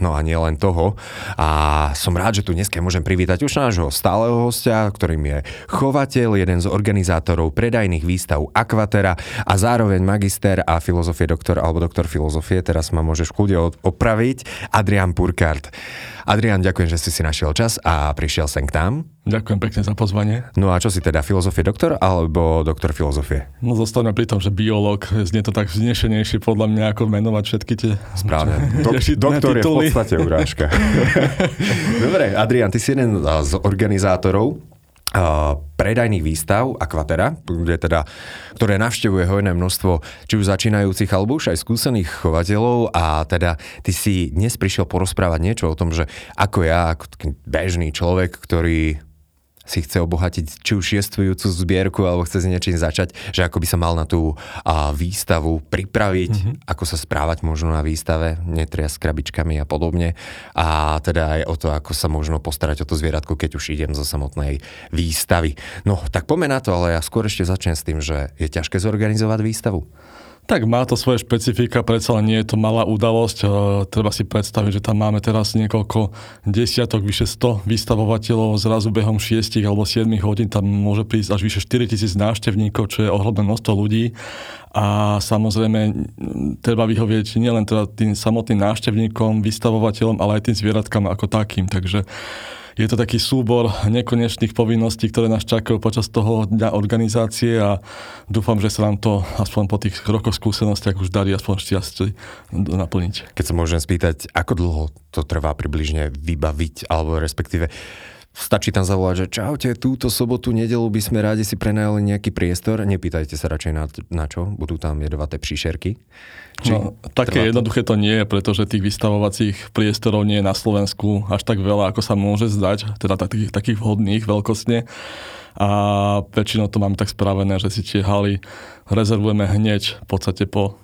No a nie len toho. A som rád, že tu dneska môžem privítať už nášho stáleho hostia, ktorým je chovateľ, jeden z organizátorov predajných výstav Aquatera a zároveň magister a filozofie doktor alebo doktor filozofie, teraz ma môžeš kľudne opraviť, Adrian Purkart. Adrian, ďakujem, že si si našiel čas a prišiel sem k nám. Ďakujem pekne za pozvanie. No a čo si teda, filozofie doktor alebo doktor filozofie? No zostaneme pri tom, že biológ, znie to tak vznešenejšie podľa mňa, ako menovať všetky tie... Správne. Dok- doktor je v podstate urážka. Dobre, Adrian, ty si jeden z organizátorov predajných výstav Aquatera, kde teda, ktoré navštevuje hojné množstvo či už začínajúcich alebo už aj skúsených chovateľov. A teda ty si dnes prišiel porozprávať niečo o tom, že ako ja, ako bežný človek, ktorý si chce obohatiť či už jestvujúcu zbierku alebo chce s niečím začať, že ako by sa mal na tú a, výstavu pripraviť, mm-hmm. ako sa správať možno na výstave, netria s krabičkami a podobne. A teda aj o to, ako sa možno postarať o to zvieratko, keď už idem zo samotnej výstavy. No, tak poďme na to, ale ja skôr ešte začnem s tým, že je ťažké zorganizovať výstavu. Tak má to svoje špecifika, predsa len nie je to malá udalosť. E, treba si predstaviť, že tam máme teraz niekoľko desiatok, vyše 100 vystavovateľov, zrazu behom 6 alebo 7 hodín tam môže prísť až vyše 4 tisíc návštevníkov, čo je ohromné množstvo ľudí. A samozrejme treba vyhovieť nielen teda tým samotným návštevníkom, vystavovateľom, ale aj tým zvieratkám ako takým. Takže je to taký súbor nekonečných povinností, ktoré nás čakajú počas toho dňa organizácie a dúfam, že sa nám to aspoň po tých rokoch skúsenostiach už darí aspoň šťastie naplniť. Keď sa môžem spýtať, ako dlho to trvá približne vybaviť, alebo respektíve Stačí tam zavolať, že čaute, túto sobotu, nedelu by sme rádi si prenajali nejaký priestor. Nepýtajte sa radšej na, na čo, budú tam jedovaté příšerky. Či no, také jednoduché to nie je, pretože tých vystavovacích priestorov nie je na Slovensku až tak veľa, ako sa môže zdať, teda takých, takých vhodných veľkostne. A väčšinou to máme tak spravené, že si tie haly rezervujeme hneď v podstate po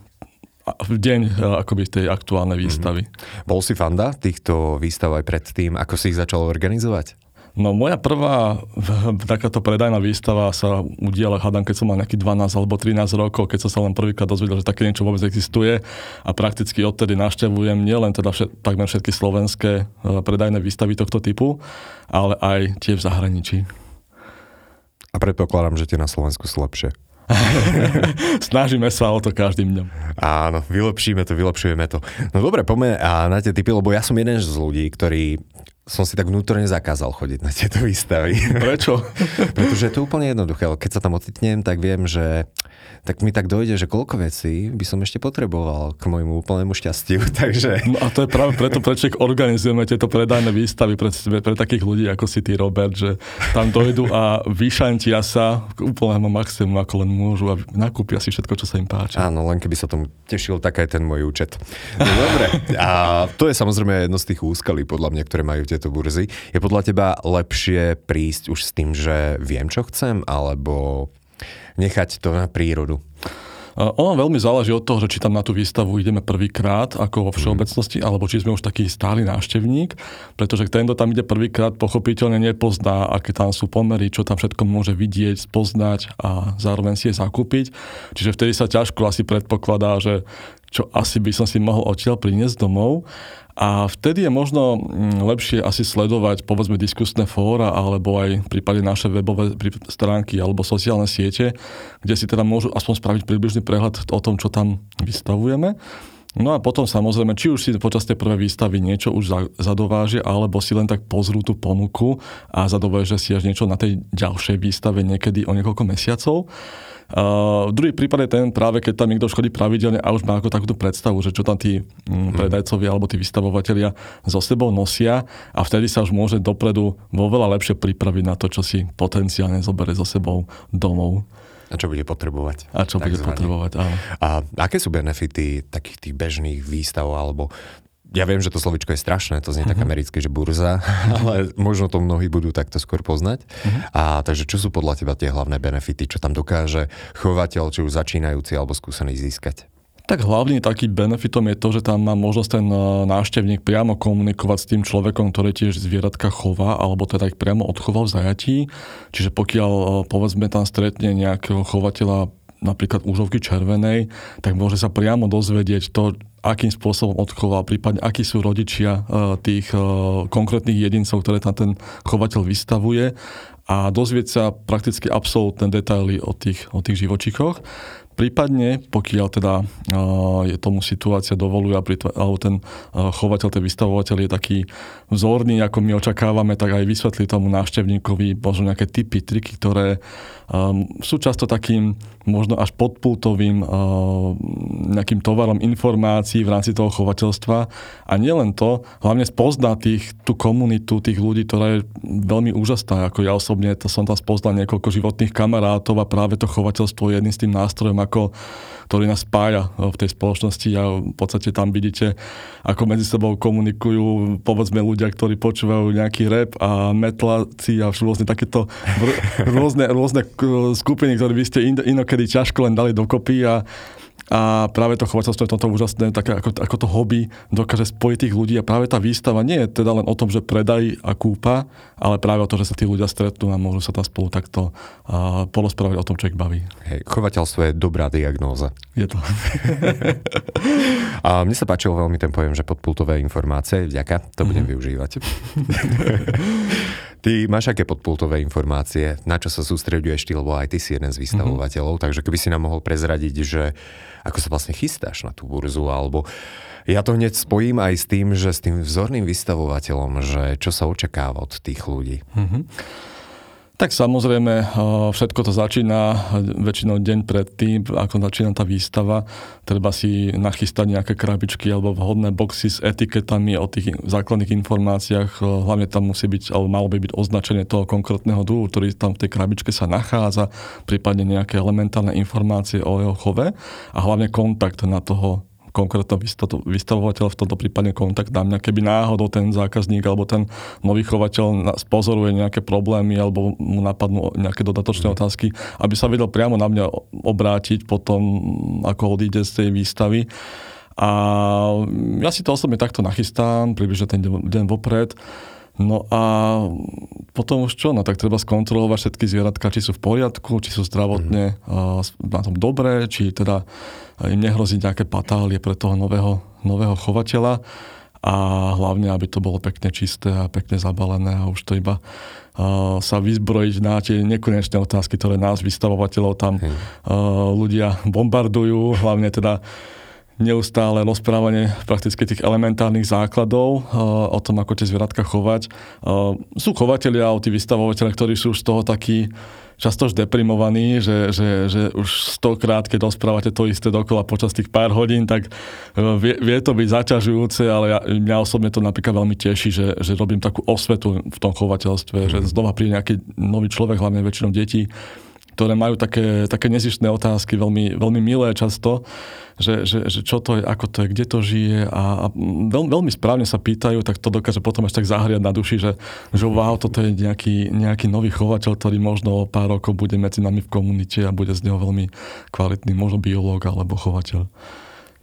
v deň e, akoby tej aktuálnej výstavy. Mm-hmm. Bol si fanda týchto výstav aj predtým, ako si ich začal organizovať? No moja prvá takáto predajná výstava sa udiala, hádam, keď som mal nejaký 12 alebo 13 rokov, keď som sa len prvýkrát dozvedel, že také niečo vôbec existuje a prakticky odtedy naštevujem nielen teda všet, takmer všetky slovenské e, predajné výstavy tohto typu, ale aj tie v zahraničí. A predpokladám, že tie na Slovensku sú lepšie. Snažíme sa o to každým dňom. Áno, vylepšíme to, vylepšujeme to. No dobre, poďme na tie typy, lebo ja som jeden z ľudí, ktorý som si tak vnútorne zakázal chodiť na tieto výstavy. Prečo? Pretože je to úplne jednoduché. Keď sa tam ocitnem, tak viem, že tak mi tak dojde, že koľko vecí by som ešte potreboval k môjmu úplnému šťastiu. Takže... No a to je práve preto, prečo organizujeme tieto predajné výstavy pre, pre takých ľudí ako si ty, Robert, že tam dojdu a vyšantia sa k úplnému maximum, ako len môžu a nakúpia si všetko, čo sa im páči. Áno, len keby sa tomu tešil, tak aj ten môj účet. No, dobre. A to je samozrejme jedno z tých úskalí, podľa mňa, ktoré majú tieto burzy. Je podľa teba lepšie prísť už s tým, že viem, čo chcem, alebo nechať to na prírodu? Ono veľmi záleží od toho, že či tam na tú výstavu ideme prvýkrát, ako vo mhm. všeobecnosti, alebo či sme už taký stály návštevník, pretože ten, kto tam ide prvýkrát, pochopiteľne nepozná, aké tam sú pomery, čo tam všetko môže vidieť, spoznať a zároveň si je zakúpiť. Čiže vtedy sa ťažko asi predpokladá, že čo asi by som si mohol odtiaľ priniesť domov. A vtedy je možno mm, lepšie asi sledovať povedzme diskusné fóra alebo aj prípade naše webové stránky alebo sociálne siete, kde si teda môžu aspoň spraviť približný prehľad o tom, čo tam vystavujeme. No a potom samozrejme, či už si počas tej prvej výstavy niečo už zadovážia, alebo si len tak pozrú tú ponuku a zadovážia si až niečo na tej ďalšej výstave niekedy o niekoľko mesiacov. Uh, druhý prípad je ten práve, keď tam niekto chodí pravidelne a už má ako takúto predstavu, že čo tam tí mm, predajcovia alebo tí vystavovateľia so sebou nosia a vtedy sa už môže dopredu vo veľa lepšie pripraviť na to, čo si potenciálne zoberie so sebou domov. A čo bude potrebovať. A čo bude potrebovať, áno. A aké sú benefity takých tých bežných výstav alebo ja viem, že to slovičko je strašné, to znie uh-huh. tak mhm. americké, že burza, ale možno to mnohí budú takto skôr poznať. Uh-huh. A takže čo sú podľa teba tie hlavné benefity, čo tam dokáže chovateľ, či už začínajúci alebo skúsený získať? Tak hlavný taký benefitom je to, že tam má možnosť ten e, návštevník priamo komunikovať s tým človekom, ktorý tiež zvieratka chová, alebo teda ich priamo odchoval v zajatí. Čiže pokiaľ e, povedzme tam stretne nejakého chovateľa napríklad úžovky červenej, tak môže sa priamo dozvedieť to, akým spôsobom odchoval, prípadne akí sú rodičia e, tých konkrétnych jedincov, ktoré tam ten chovateľ vystavuje a dozvieť sa prakticky absolútne detaily o tých, o tých živočíchoch. Prípadne, pokiaľ teda je tomu situácia dovoluje, alebo ten chovateľ, ten vystavovateľ je taký vzorný, ako my očakávame, tak aj vysvetlí tomu návštevníkovi možno nejaké typy, triky, ktoré um, sú často takým možno až podpultovým uh, nejakým tovarom informácií v rámci toho chovateľstva. A nielen to, hlavne spozná tých, tú komunitu tých ľudí, ktorá je veľmi úžasná. Ako ja osobne to som tam spoznal niekoľko životných kamarátov a práve to chovateľstvo je jedným z tým nástrojom, ako, ktorý nás spája e, v tej spoločnosti a v podstate tam vidíte, ako medzi sebou komunikujú povedzme ľudia, ktorí počúvajú nejaký rap a metláci a rôzne takéto rôzne, rôzne skupiny, ktoré by ste inokedy ťažko len dali dokopy a a práve to chovateľstvo je toto úžasné, také ako, ako to hobby dokáže spojiť tých ľudí a práve tá výstava nie je teda len o tom, že predaj a kúpa, ale práve o to, že sa tí ľudia stretnú a môžu sa tam spolu takto uh, porozprávať o tom, čo ich baví. Hej, chovateľstvo je dobrá diagnóza. Je to. a mne sa páčilo veľmi ten pojem, že podpultové informácie, vďaka, to budem mm-hmm. využívať. Ty máš aké podpultové informácie, na čo sa sústreduješ ty, lebo aj ty si jeden z vystavovateľov, mm-hmm. takže keby si nám mohol prezradiť, že ako sa vlastne chystáš na tú burzu, alebo ja to hneď spojím aj s tým, že s tým vzorným vystavovateľom, že čo sa očakáva od tých ľudí. Mm-hmm. Tak samozrejme, eh, všetko to začína väčšinou deň predtým, ako začína tá výstava. Treba si nachystať nejaké krabičky alebo vhodné boxy s etiketami o tých základných informáciách. Eh, hlavne tam musí byť, alebo malo by byť označenie toho konkrétneho druhu, ktorý tam v tej krabičke sa nachádza, prípadne nejaké elementárne informácie o jeho chove a hlavne kontakt na toho konkrétno vystavovateľ, v tomto prípade kontakt na mňa, keby náhodou ten zákazník alebo ten nový chovateľ pozoruje nejaké problémy alebo mu napadnú nejaké dodatočné mm. otázky, aby sa vedel priamo na mňa obrátiť potom, ako odíde z tej výstavy. A ja si to osobne takto nachystám, približne ten deň vopred. No a potom už čo? No tak treba skontrolovať všetky zvieratka, či sú v poriadku, či sú zdravotne mm. na tom dobré, či teda im nehrozí nejaké patálie pre toho nového, nového chovateľa a hlavne, aby to bolo pekne čisté a pekne zabalené a už to iba uh, sa vyzbrojiť na tie nekonečné otázky, ktoré nás, vystavovateľov, tam uh, ľudia bombardujú, hlavne teda neustále rozprávanie prakticky tých elementárnych základov uh, o tom, ako tie zvieratka chovať. Uh, sú chovateľia, tí vystavovateľe, ktorí sú už z toho takí často už deprimovaní, že, že, že už stokrát, keď rozprávate to isté dokola počas tých pár hodín, tak uh, vie, vie to byť zaťažujúce, ale ja, mňa osobne to napríklad veľmi teší, že, že robím takú osvetu v tom chovateľstve, mm. že znova príde nejaký nový človek, hlavne väčšinou detí, ktoré majú také, také nezištné otázky, veľmi, veľmi milé často, že, že, že čo to je, ako to je, kde to žije a, a veľ, veľmi správne sa pýtajú, tak to dokáže potom až tak zahriať na duši, že, že wow, toto je nejaký, nejaký nový chovateľ, ktorý možno o pár rokov bude medzi nami v komunite a bude z neho veľmi kvalitný, možno biológ alebo chovateľ.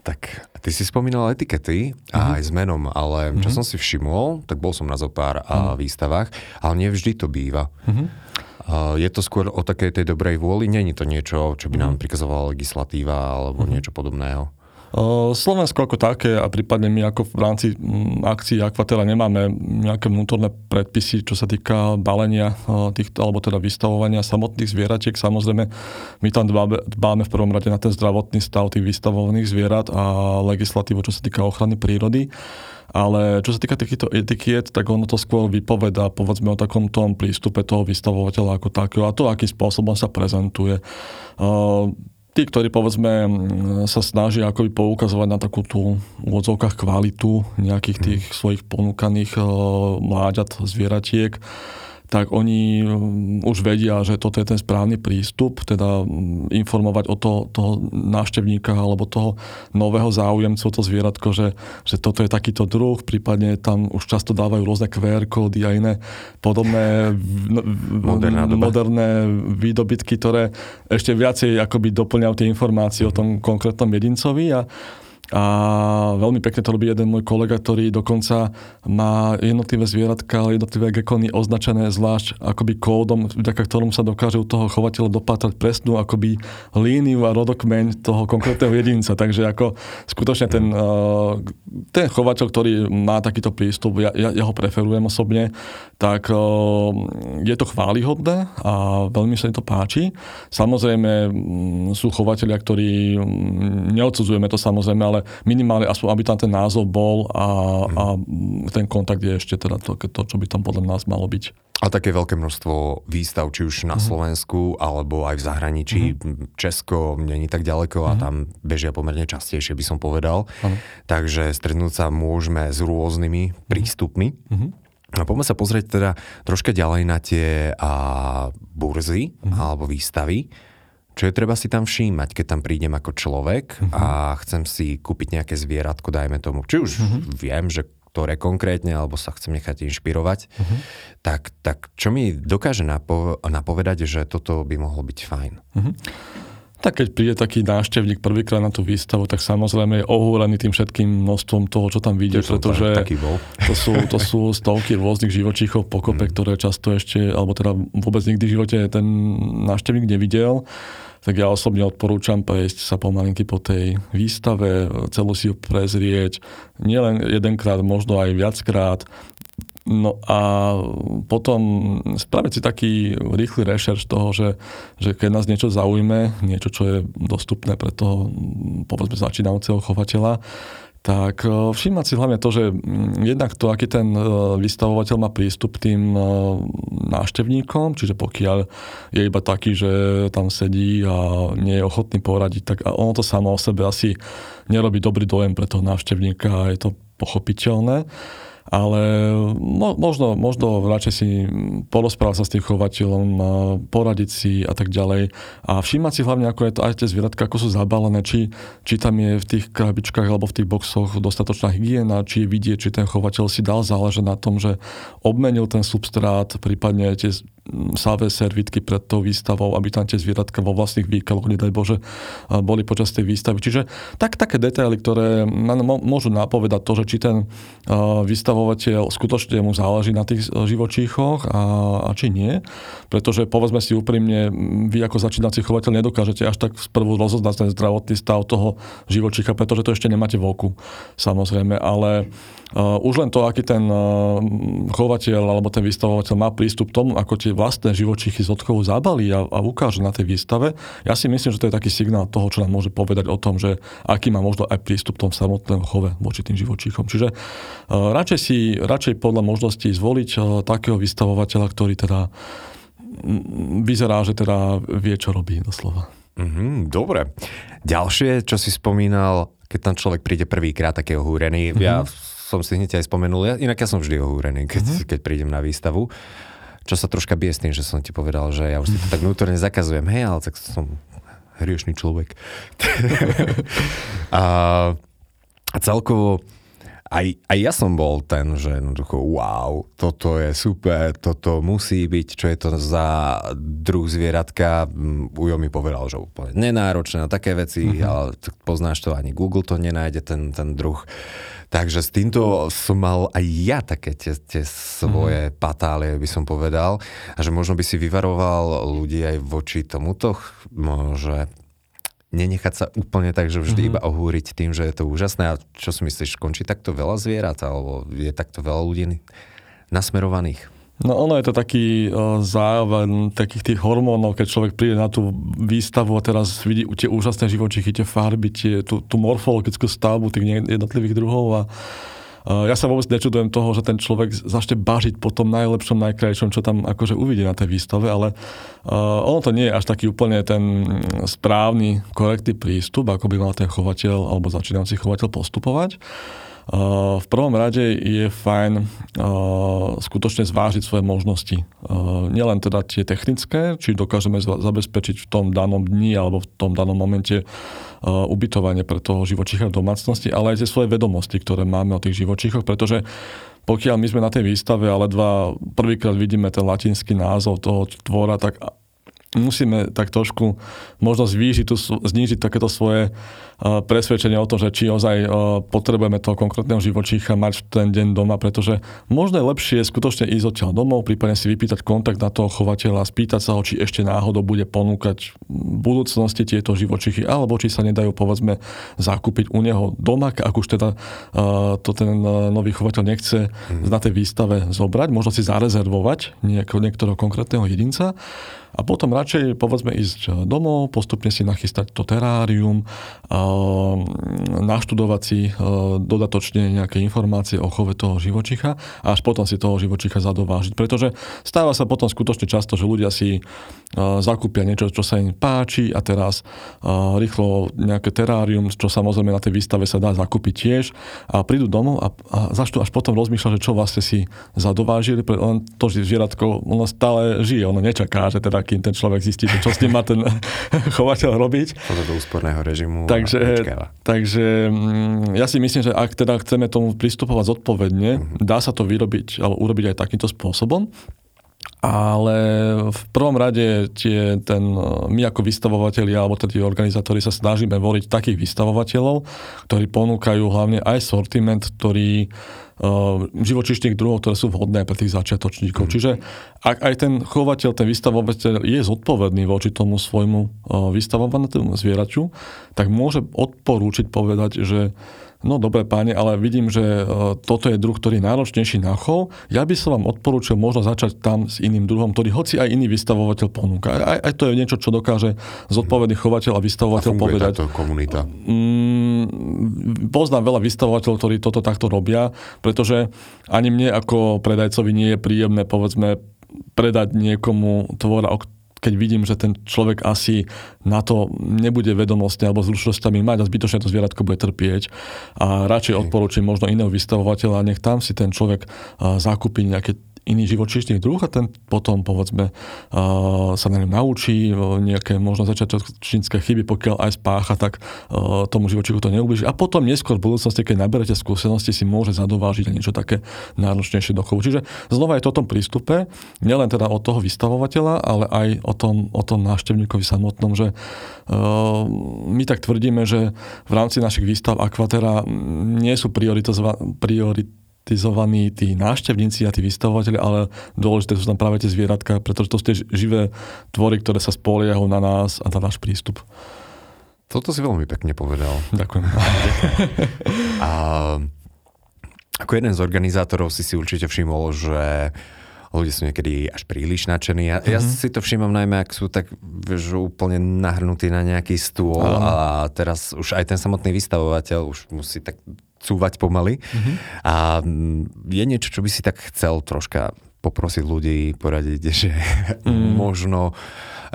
Tak ty si spomínal etikety a mm-hmm. aj s menom, ale čo mm-hmm. som si všimol, tak bol som na zo pár mm-hmm. výstavách, ale nevždy to býva. Mm-hmm. Je to skôr o takej tej dobrej vôli? Není to niečo, čo by nám mhm. prikazovala legislatíva alebo mm-hmm. niečo podobného? Slovensko ako také a prípadne my ako v rámci mm, akcií Aquatera nemáme nejaké vnútorné predpisy, čo sa týka balenia týchto, alebo teda vystavovania samotných zvieratiek. Samozrejme, my tam dbáme, dbáme v prvom rade na ten zdravotný stav tých vystavovaných zvierat a legislatívu, čo sa týka ochrany prírody. Ale čo sa týka takýchto etikiet, tak ono to skôr vypoveda, povedzme o takom tom prístupe toho vystavovateľa ako takého a to, akým spôsobom sa prezentuje. Tí, ktorí povedzme sa snažia akoby poukazovať na takú tú v odzovkách kvalitu nejakých tých svojich ponúkaných mláďat, zvieratiek, tak oni mm, už vedia, že toto je ten správny prístup, teda mm, informovať o to, toho návštevníka alebo toho nového záujemcu, to zvieratko, že, že toto je takýto druh, prípadne tam už často dávajú rôzne QR kódy a iné podobné moderné výdobytky, ktoré ešte viacej akoby doplňajú tie informácie o tom konkrétnom jedincovi a a veľmi pekne to robí jeden môj kolega, ktorý dokonca má jednotlivé zvieratka, jednotlivé gekony označené zvlášť akoby kódom, vďaka ktorom sa dokáže u toho chovateľa dopátrať presnú akoby líniu a rodokmeň toho konkrétneho jedinca. Takže ako skutočne ten, eh, ten chovateľ, ktorý má takýto prístup, ja, ja, ja ho preferujem osobne, tak eh, je to chválihodné a veľmi sa mi to páči. Samozrejme mm, sú chovateľia, ktorí mm, neodsudzujeme to samozrejme, ale minimálne aspoň, aby tam ten názov bol a, hmm. a ten kontakt je ešte teda to, to, čo by tam podľa nás malo byť. A také veľké množstvo výstav, či už na mm Slovensku, alebo aj v zahraničí. mm Česko není tak ďaleko a mm tam bežia pomerne častejšie, by som povedal. mm Takže stretnúť sa môžeme s rôznymi mm prístupmi. mm A poďme sa pozrieť teda troška ďalej na tie a, burzy mm alebo výstavy. Čo je treba si tam všímať, keď tam prídem ako človek uh-huh. a chcem si kúpiť nejaké zvieratko, dajme tomu. Či už uh-huh. viem, že ktoré konkrétne, alebo sa chcem nechať inšpirovať, uh-huh. tak, tak čo mi dokáže napo- napovedať, že toto by mohlo byť fajn? Uh-huh. Tak keď príde taký náštevník prvýkrát na tú výstavu, tak samozrejme je ohúrený tým všetkým množstvom toho, čo tam vidie, pretože taký bol. To, sú, to sú stovky rôznych živočíchov pokope, mm. ktoré často ešte, alebo teda vôbec nikdy v živote ten náštevník nevidel. Tak ja osobne odporúčam prejsť sa pomalinky po tej výstave, celú si ju prezrieť, nielen jedenkrát, možno aj viackrát, No a potom spraviť si taký rýchly rešerš toho, že, že keď nás niečo zaujme, niečo, čo je dostupné pre toho, povedzme, začínajúceho chovateľa, tak e, všímať si hlavne to, že jednak to, aký ten e, vystavovateľ má prístup tým e, návštevníkom, čiže pokiaľ je iba taký, že tam sedí a nie je ochotný poradiť, tak ono to samo o sebe asi nerobí dobrý dojem pre toho návštevníka a je to pochopiteľné ale mo, možno, možno radšej si porozprávať sa s tým chovateľom, poradiť si a tak ďalej. A všímať si hlavne, ako je to aj tie zvieratka, ako sú zabalené, či, či tam je v tých krabičkách alebo v tých boxoch dostatočná hygiena, či je vidieť, či ten chovateľ si dal záležať na tom, že obmenil ten substrát, prípadne tie sáve servitky pred tou výstavou, aby tam tie zvieratka vo vlastných výkaloch, nedaj Bože, boli počas tej výstavy. Čiže tak, také detaily, ktoré môžu napovedať to, že či ten vystavovateľ skutočne mu záleží na tých živočíchoch a, a či nie. Pretože povedzme si úprimne, vy ako začínací chovateľ nedokážete až tak sprvu rozoznať ten zdravotný stav toho živočícha, pretože to ešte nemáte v oku, samozrejme. Ale uh, už len to, aký ten uh, chovateľ alebo ten vystavovateľ má prístup k tomu, ako tie vlastné živočichy z odchovu zabalí a, a ukáže na tej výstave, ja si myslím, že to je taký signál toho, čo nám môže povedať o tom, že aký má možno aj prístup tom samotného chove voči tým živočíchom. Čiže uh, radšej si, radšej podľa možností zvoliť uh, takého vystavovateľa, ktorý teda vyzerá, že teda vie, čo robí doslova. Mm-hmm, dobre. Ďalšie, čo si spomínal, keď tam človek príde prvýkrát taký ohúrený, mm-hmm. ja som si hneď aj spomenul, ja, inak ja som vždy ohúrený, keď, mm-hmm. keď prídem na výstavu čo sa troška bije s tým, že som ti povedal, že ja už si to tak vnútorne zakazujem, hej, ale tak som hriešný človek. a, a celkovo aj, aj ja som bol ten, že jednoducho, wow, toto je super, toto musí byť, čo je to za druh zvieratka. Mm, Ujo mi povedal, že úplne nenáročné na také veci, mm-hmm. ale poznáš to, ani Google to nenájde, ten, ten druh. Takže s týmto som mal aj ja také tie, tie svoje mm. patálie, by som povedal. A že možno by si vyvaroval ľudí aj voči tomuto, že nenechať sa úplne tak, že vždy mm-hmm. iba ohúriť tým, že je to úžasné. A čo si myslíš, končí takto veľa zvierat? Alebo je takto veľa ľudí nasmerovaných? No ono je to taký uh, zároveň takých tých hormónov, keď človek príde na tú výstavu a teraz vidí tie úžasné živočichy, tie farby, tie, tú, tú morfologickú stavbu tých jednotlivých druhov a uh, ja sa vôbec nečudujem toho, že ten človek začne bažiť po tom najlepšom, najkrajšom, čo tam akože uvidí na tej výstave, ale uh, ono to nie je až taký úplne ten správny, korektný prístup, ako by mal ten chovateľ alebo začínajúci chovateľ postupovať. V prvom rade je fajn skutočne zvážiť svoje možnosti. Nielen teda tie technické, či dokážeme zabezpečiť v tom danom dni alebo v tom danom momente ubytovanie pre toho živočícha v domácnosti, ale aj tie svoje vedomosti, ktoré máme o tých živočíchoch, pretože pokiaľ my sme na tej výstave ale dva prvýkrát vidíme ten latinský názov toho tvora, tak musíme tak trošku možno zvýšiť, tu, znížiť takéto svoje presvedčenie o tom, že či ozaj potrebujeme toho konkrétneho živočícha mať ten deň doma, pretože možno je lepšie skutočne ísť odtiaľ domov, prípadne si vypýtať kontakt na toho chovateľa, spýtať sa ho, či ešte náhodou bude ponúkať v budúcnosti tieto živočichy, alebo či sa nedajú povedzme zakúpiť u neho doma, ak už teda to ten nový chovateľ nechce hmm. na tej výstave zobrať, možno si zarezervovať niektorého konkrétneho jedinca a potom radšej povedzme ísť domov, postupne si nachystať to terárium, naštudovať si dodatočne nejaké informácie o chove toho živočicha a až potom si toho živočicha zadovážiť. Pretože stáva sa potom skutočne často, že ľudia si zakúpia niečo, čo sa im páči a teraz rýchlo nejaké terárium, čo samozrejme na tej výstave sa dá zakúpiť tiež a prídu domov a, a začnú až potom rozmýšľať, že čo vlastne si zadovážili, len to zvieratko, ono stále žije, ono nečaká, že teda kým ten človek zistí, čo s ním má ten chovateľ robiť. Toto do úsporného režimu. Takže, takže mm, ja si myslím, že ak teda chceme tomu pristupovať zodpovedne, mm-hmm. dá sa to vyrobiť, alebo urobiť aj takýmto spôsobom. Ale v prvom rade tie, ten, my ako vystavovateľi alebo tí organizátori sa snažíme voliť takých vystavovateľov, ktorí ponúkajú hlavne aj sortiment, ktorý uh, živočišných druhov, ktoré sú vhodné pre tých začiatočníkov. Mm. Čiže ak aj ten chovateľ, ten vystavovateľ je zodpovedný voči tomu svojmu uh, vystavovanému zvieraťu, tak môže odporúčiť povedať, že no dobre páne, ale vidím, že e, toto je druh, ktorý je náročnejší na chov. Ja by som vám odporúčil možno začať tam s iným druhom, ktorý hoci aj iný vystavovateľ ponúka. Aj, aj to je niečo, čo dokáže zodpovedný chovateľ a vystavovateľ a povedať. táto komunita? Mm, poznám veľa vystavovateľov, ktorí toto takto robia, pretože ani mne ako predajcovi nie je príjemné, povedzme, predať niekomu tvora, o keď vidím, že ten človek asi na to nebude vedomosti alebo zručnosťami mať a zbytočne to zvieratko bude trpieť. A radšej odporúčam možno iného vystavovateľa, nech tam si ten človek zakúpi nejaké iný živočíšny druh a ten potom, povedzme, sa na ňom naučí nejaké možno začiatočnícke chyby, pokiaľ aj spácha, tak tomu živočíchu to neubliží. A potom neskôr v budúcnosti, keď naberete skúsenosti, si môže zadovážiť niečo také náročnejšie do chovu. Čiže znova je to o tom prístupe, nielen teda od toho vystavovateľa, ale aj o tom, o tom návštevníkovi samotnom, že my tak tvrdíme, že v rámci našich výstav Aquatera nie sú prioritizované prioritizovaní tí návštevníci a tí vystavovateľi, ale dôležité sú tam práve tie zvieratka, pretože to sú tie živé tvory, ktoré sa spoliehajú na nás a na náš prístup. Toto si veľmi pekne povedal. Ďakujem. a ako jeden z organizátorov si si určite všimol, že ľudia sú niekedy až príliš nadšení. Ja, mm-hmm. ja si to všímam najmä, ak sú tak vieš, úplne nahrnutí na nejaký stôl a teraz už aj ten samotný vystavovateľ už musí tak cúvať pomaly. Mm-hmm. A mm, je niečo, čo by si tak chcel troška poprosiť ľudí, poradiť, že mm. možno...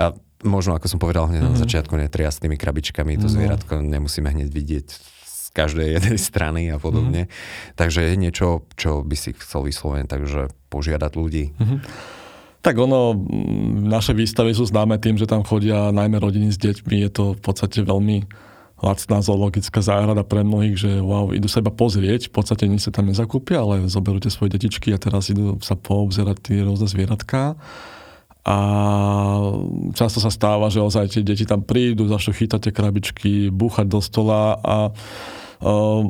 A možno, ako som povedal hneď mm-hmm. na mhm. začiatku, netriasť tými krabičkami, to no. zvieratko nemusíme hneď vidieť z každej jednej strany a podobne. Mm-hmm. Takže je niečo, čo by si chcel vysloviť, takže požiadať ľudí. Mm-hmm. Tak ono, naše výstavy sú známe tým, že tam chodia najmä rodiny s deťmi. Je to v podstate veľmi lacná zoologická záhrada pre mnohých, že wow, idú sa iba pozrieť, v podstate nič sa tam nezakúpia, ale zoberú tie svoje detičky a teraz idú sa poobzerať tie rôzne zvieratká. A často sa stáva, že ozaj tie deti tam prídu, začnú chytať tie krabičky, búchať do stola a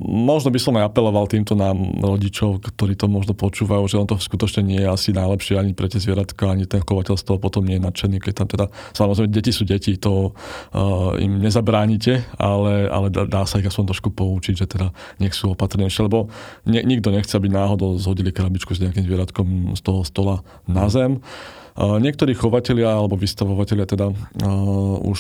možno by som aj apeloval týmto nám rodičov, ktorí to možno počúvajú, že on to skutočne nie je asi najlepšie ani pre tie zvieratka, ani ten chovateľ z toho potom nie je nadšený, keď tam teda, samozrejme, deti sú deti, to uh, im nezabránite, ale, ale dá, dá sa ich aspoň trošku poučiť, že teda nech sú opatrnejšie, lebo ne, nikto nechce, aby náhodou zhodili krabičku s nejakým zvieratkom z toho stola na zem. Niektorí chovatelia alebo vystavovateľia teda už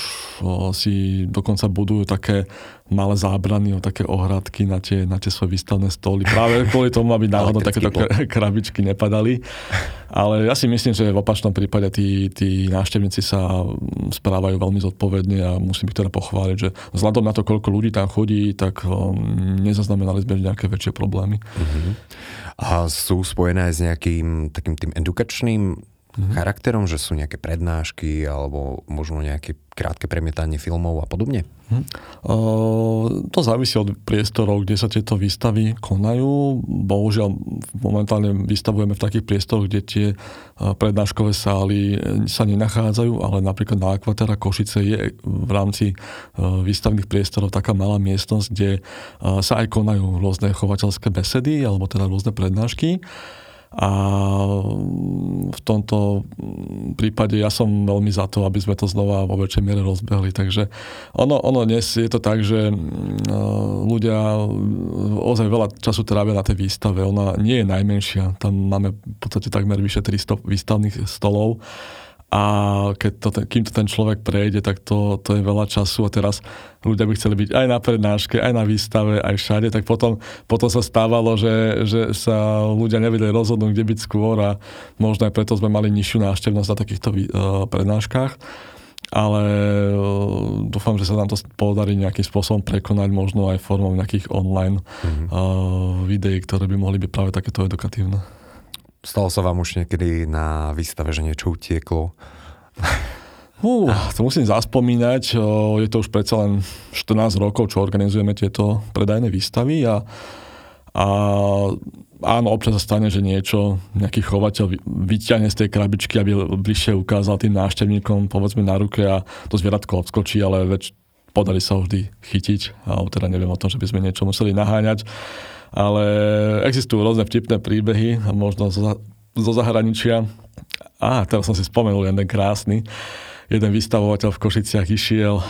si dokonca budujú také malé zábrany, také ohradky na tie, na tie svoje výstavné stoly. Práve kvôli tomu, aby náhodou takéto krabičky nepadali. Ale ja si myslím, že v opačnom prípade tí, tí návštevníci sa správajú veľmi zodpovedne a musím ich teda pochváliť, že vzhľadom na to, koľko ľudí tam chodí, tak um, nezaznamenali sme nejaké väčšie problémy. Uh-huh. A sú spojené s nejakým takým tým edukačným mm-hmm. charakterom, že sú nejaké prednášky alebo možno nejaké krátke premietanie filmov a podobne? Mm. Uh, to závisí od priestorov, kde sa tieto výstavy konajú. Bohužiaľ momentálne vystavujeme v takých priestoroch, kde tie prednáškové sály sa nenachádzajú, ale napríklad na Akvatera Košice je v rámci výstavných priestorov taká malá miestnosť, kde sa aj konajú rôzne chovateľské besedy alebo teda rôzne prednášky. A v tomto prípade ja som veľmi za to, aby sme to znova vo väčšej miere rozbehli. Takže ono, ono dnes je to tak, že mm, ľudia ozaj veľa času trávia na tej výstave. Ona nie je najmenšia. Tam máme v podstate takmer vyše 300 výstavných stolov a keď to, kým to ten človek prejde, tak to, to je veľa času a teraz ľudia by chceli byť aj na prednáške, aj na výstave, aj všade, tak potom, potom sa stávalo, že, že sa ľudia nevedeli rozhodnúť, kde byť skôr a možno aj preto sme mali nižšiu návštevnosť na takýchto uh, prednáškach ale uh, dúfam, že sa nám to podarí nejakým spôsobom prekonať, možno aj formou nejakých online mm-hmm. uh, videí, ktoré by mohli byť práve takéto edukatívne. Stalo sa vám už niekedy na výstave, že niečo utieklo? Uh, to musím zaspomínať. Je to už predsa len 14 rokov, čo organizujeme tieto predajné výstavy a, a áno, občas sa stane, že niečo, nejaký chovateľ vyťahne z tej krabičky, aby bližšie ukázal tým návštevníkom, povedzme na ruke a to zvieratko odskočí, ale veď podarí sa vždy chytiť, alebo teda neviem o tom, že by sme niečo museli naháňať ale existujú rôzne vtipné príbehy, možno zo, zo zahraničia. A teraz som si spomenul jeden krásny. Jeden vystavovateľ v Košiciach išiel,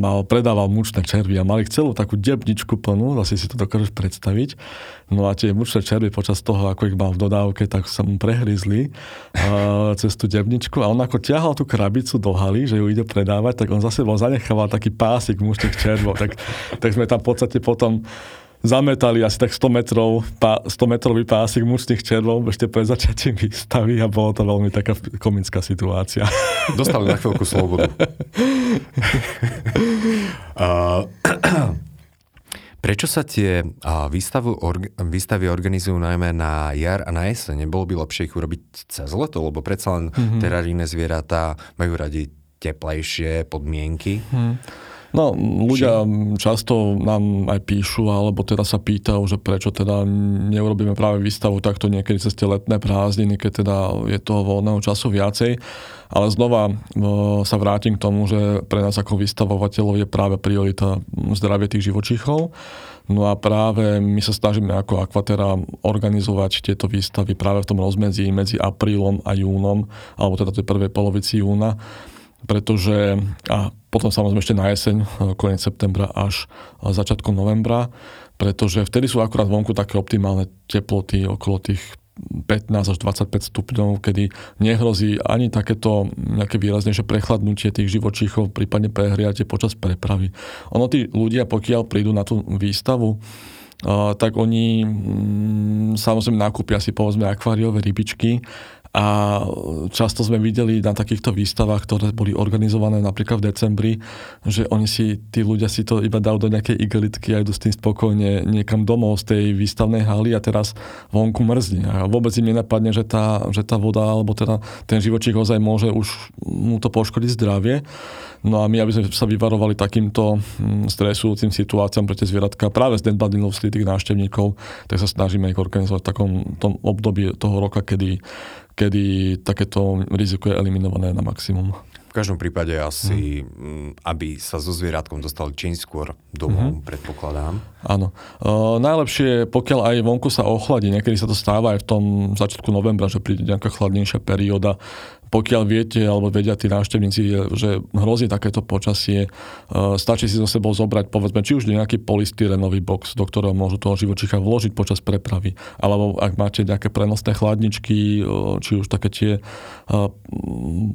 mal, predával mučné červy a mali celú takú debničku plnú, asi si to dokážeš predstaviť. No a tie mučné červy počas toho, ako ich mal v dodávke, tak sa mu prehryzli uh, cez tú debničku a on ako ťahal tú krabicu do haly, že ju ide predávať, tak on zase bol zanechával taký pásik mučných červov. Tak, tak sme tam v podstate potom zametali asi tak 100 metrov, 100 metrový pásik mučných červov ešte pred začatím výstavy a bolo to veľmi taká komická situácia. Dostali na chvíľku slobodu. Prečo sa tie výstavu, výstavy organizujú najmä na jar a na jeseň? Nebolo by lepšie ich urobiť cez leto? Lebo predsa len mm-hmm. terárijné zvieratá majú radi teplejšie podmienky. Mm. No, ľudia Či... často nám aj píšu, alebo teda sa pýtajú, že prečo teda neurobíme práve výstavu takto niekedy cez tie letné prázdniny, keď teda je toho voľného času viacej. Ale znova sa vrátim k tomu, že pre nás ako vystavovateľov je práve priorita zdravie tých živočíchov. No a práve my sa snažíme ako Aquatera organizovať tieto výstavy práve v tom rozmedzi medzi aprílom a júnom, alebo teda tej prvej polovici júna pretože a potom samozrejme ešte na jeseň, koniec septembra až začiatkom novembra, pretože vtedy sú akurát vonku také optimálne teploty okolo tých 15 až 25 stupňov, kedy nehrozí ani takéto nejaké výraznejšie prechladnutie tých živočíchov, prípadne prehriatie počas prepravy. Ono tí ľudia, pokiaľ prídu na tú výstavu, tak oni um, samozrejme nakúpia si povedzme akváriové rybičky a často sme videli na takýchto výstavách, ktoré boli organizované napríklad v decembri, že oni si, tí ľudia si to iba dajú do nejakej igelitky a idú s tým spokojne niekam domov z tej výstavnej haly a teraz vonku mrzne. A vôbec im nenapadne, že tá, že tá voda alebo teda ten živočích ozaj môže už mu to poškodiť zdravie. No a my, aby sme sa vyvarovali takýmto mm, stresujúcim situáciám pre tie zvieratka práve z denbadinou tých návštevníkov, tak sa snažíme ich organizovať v takom tom období toho roka, kedy kedy takéto riziko je eliminované na maximum. V každom prípade asi, mm. aby sa so zvieratkom dostali čím skôr domov, mm-hmm. predpokladám. Áno. Uh, najlepšie, pokiaľ aj vonku sa ochladí, niekedy sa to stáva aj v tom začiatku novembra, že príde nejaká chladnejšia perióda, pokiaľ viete alebo vedia tí návštevníci, že hrozí takéto počasie, stačí si so sebou zobrať povedzme či už nejaký polystyrenový box, do ktorého môžu toho živočicha vložiť počas prepravy. Alebo ak máte nejaké prenosné chladničky, či už také tie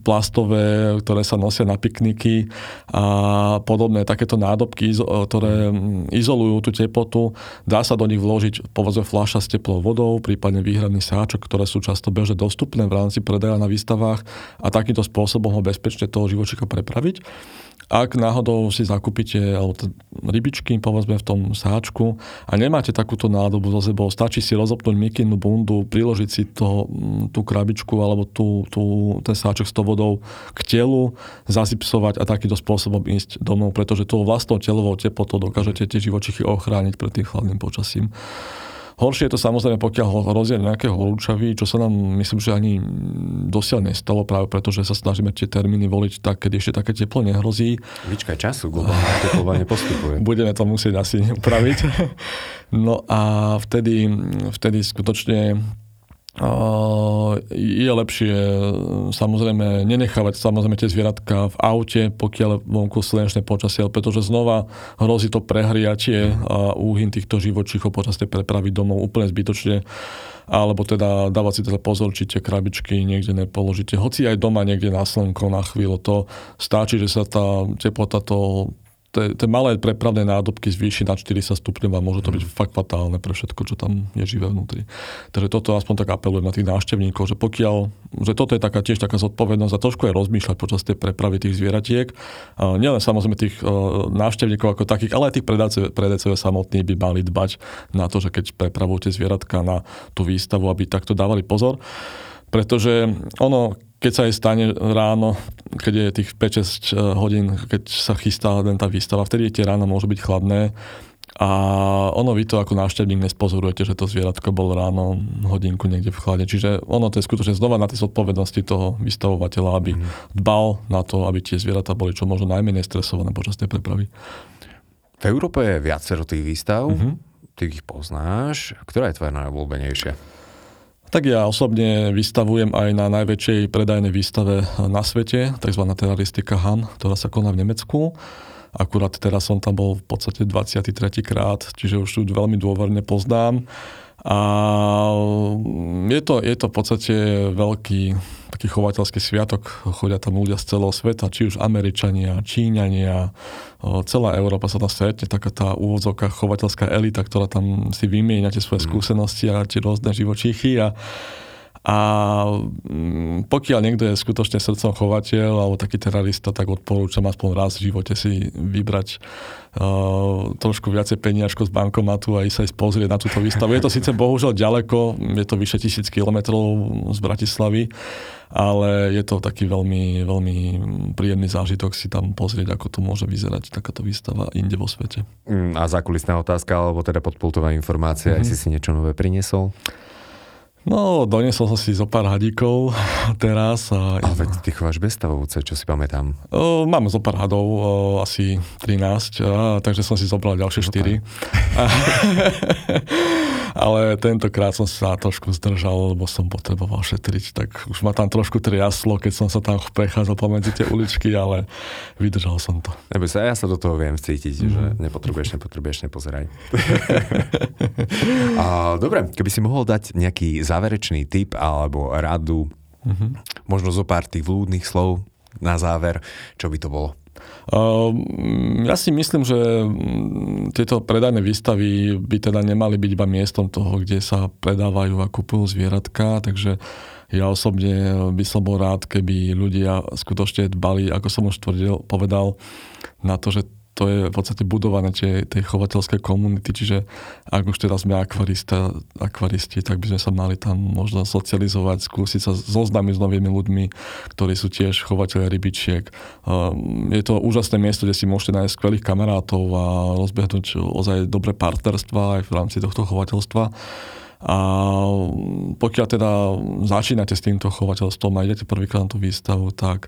plastové, ktoré sa nosia na pikniky a podobné takéto nádobky, ktoré izolujú tú teplotu, dá sa do nich vložiť povedzme fľaša s teplou vodou, prípadne výhradný sáčok, ktoré sú často bežne dostupné v rámci predaja na výstavách a takýmto spôsobom ho bezpečne toho živočíka prepraviť. Ak náhodou si zakúpite alebo t- rybičky, povedzme v tom sáčku a nemáte takúto nádobu so sebou, stačí si rozopnúť mikinnú bundu, priložiť si to, mm, tú krabičku alebo tú, tú, ten sáčok s tou vodou k telu, zasypsovať a takýmto spôsobom ísť domov, pretože tou vlastnou telovou teplotou dokážete tie živočichy ochrániť pred tým chladným počasím. Horšie je to samozrejme, pokiaľ hrozia nejaké horúčavy, čo sa nám myslím, že ani dosiaľ nestalo práve preto, že sa snažíme tie termíny voliť tak, keď ešte také teplo nehrozí. Vyčkaj času, globálne teplovanie postupuje. Budeme to musieť asi upraviť. No a vtedy, vtedy skutočne je lepšie samozrejme nenechávať samozrejme tie zvieratka v aute, pokiaľ vonku slnečné počasie, pretože znova hrozí to prehriatie a úhyn týchto živočíchov počas tej prepravy domov úplne zbytočne alebo teda dávať si teda pozor, či tie krabičky niekde nepoložíte. Hoci aj doma niekde na slnko na chvíľu, to stačí, že sa tá teplota toho tie malé prepravné nádobky zvýši na 40 stupňov a môže to byť fakt fatálne pre všetko, čo tam je živé vnútri. Takže toto aspoň tak apelujem na tých návštevníkov, že pokiaľ, že toto je taká, tiež taká zodpovednosť a trošku aj rozmýšľať počas tej prepravy tých zvieratiek. A nielen samozrejme tých uh, návštevníkov ako takých, ale aj tých predajcov samotní by mali dbať na to, že keď prepravujete zvieratka na tú výstavu, aby takto dávali pozor. Pretože ono, keď sa aj stane ráno, keď je tých 5-6 eh, hodín, keď sa chystá len tá výstava, vtedy tie ráno môžu byť chladné a ono vy to ako návštevník nespozorujete, že to zvieratko bolo ráno hodinku niekde v chlade. Čiže ono to je skutočne znova na tej zodpovednosti toho vystavovateľa, aby mm. dbal na to, aby tie zvieratá boli čo možno najmenej stresované počas tej prepravy. V Európe je viacero tých výstav, mm-hmm. ty ich poznáš. Ktorá je tvoja najobľúbenejšia? Tak ja osobne vystavujem aj na najväčšej predajnej výstave na svete, tzv. teraristika Han, ktorá sa koná v Nemecku. Akurát teraz som tam bol v podstate 23. krát, čiže už tu veľmi dôverne poznám. A je to, je to v podstate veľký taký chovateľský sviatok. Chodia tam ľudia z celého sveta, či už Američania, Číňania, celá Európa sa tam stretne, taká tá úvodzovka chovateľská elita, ktorá tam si vymieňa tie svoje mm. skúsenosti a tie rôzne živočíchy a a mm, pokiaľ niekto je skutočne srdcom chovateľ alebo taký terarista, tak odporúčam aspoň raz v živote si vybrať uh, trošku viacej peniažko z bankomatu a ísť sa ísť pozrieť na túto výstavu. Je to síce bohužiaľ ďaleko, je to vyše tisíc kilometrov z Bratislavy, ale je to taký veľmi, veľmi príjemný zážitok si tam pozrieť, ako to môže vyzerať takáto výstava inde vo svete. Mm, a zákulisná otázka, alebo teda podpultová informácia, mm-hmm. ak si si niečo nové priniesol? No, doniesol som si zo pár hadíkov teraz. A... Ale veď ty chováš bezstavovce, čo si pamätám. O, mám zo pár hadov, o, asi 13, a, takže som si zobral ďalšie no 4. A, ale tentokrát som sa trošku zdržal, lebo som potreboval šetriť, tak už ma tam trošku triaslo, keď som sa tam prechádzal pomedzi tie uličky, ale vydržal som to. Nebo sa, ja sa do toho viem cítiť, mm. že nepotrebuješ, nepotrebuješ, nepozeraj. a, dobre, keby si mohol dať nejaký záverečný tip alebo radu, mm-hmm. možno zo pár tých vlúdnych slov na záver, čo by to bolo? Uh, ja si myslím, že mm, tieto predajné výstavy by teda nemali byť iba miestom toho, kde sa predávajú a kupujú zvieratka, takže ja osobne by som bol rád, keby ľudia skutočne dbali, ako som už tvrdil, povedal, na to, že to je v podstate budované tie, tej chovateľskej komunity, čiže ak už teraz sme akvarista, akvaristi, tak by sme sa mali tam možno socializovať, skúsiť sa zoznámiť s novými ľuďmi, ktorí sú tiež chovateľe rybičiek. Ehm, je to úžasné miesto, kde si môžete nájsť skvelých kamarátov a rozbehnúť ozaj dobré partnerstva aj v rámci tohto chovateľstva. A pokiaľ teda začínate s týmto chovateľstvom a idete prvýkrát na tú výstavu, tak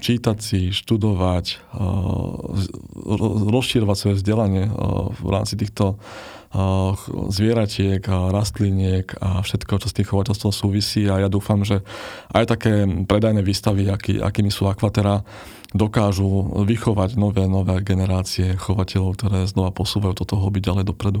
čítať si, študovať, rozširovať svoje vzdelanie v rámci týchto zvieratiek rastliniek a všetko, čo s tým chovateľstvom súvisí a ja dúfam, že aj také predajné výstavy, aký, akými sú Aquatera, dokážu vychovať nové, nové generácie chovateľov, ktoré znova posúvajú toto hobby ďalej dopredu.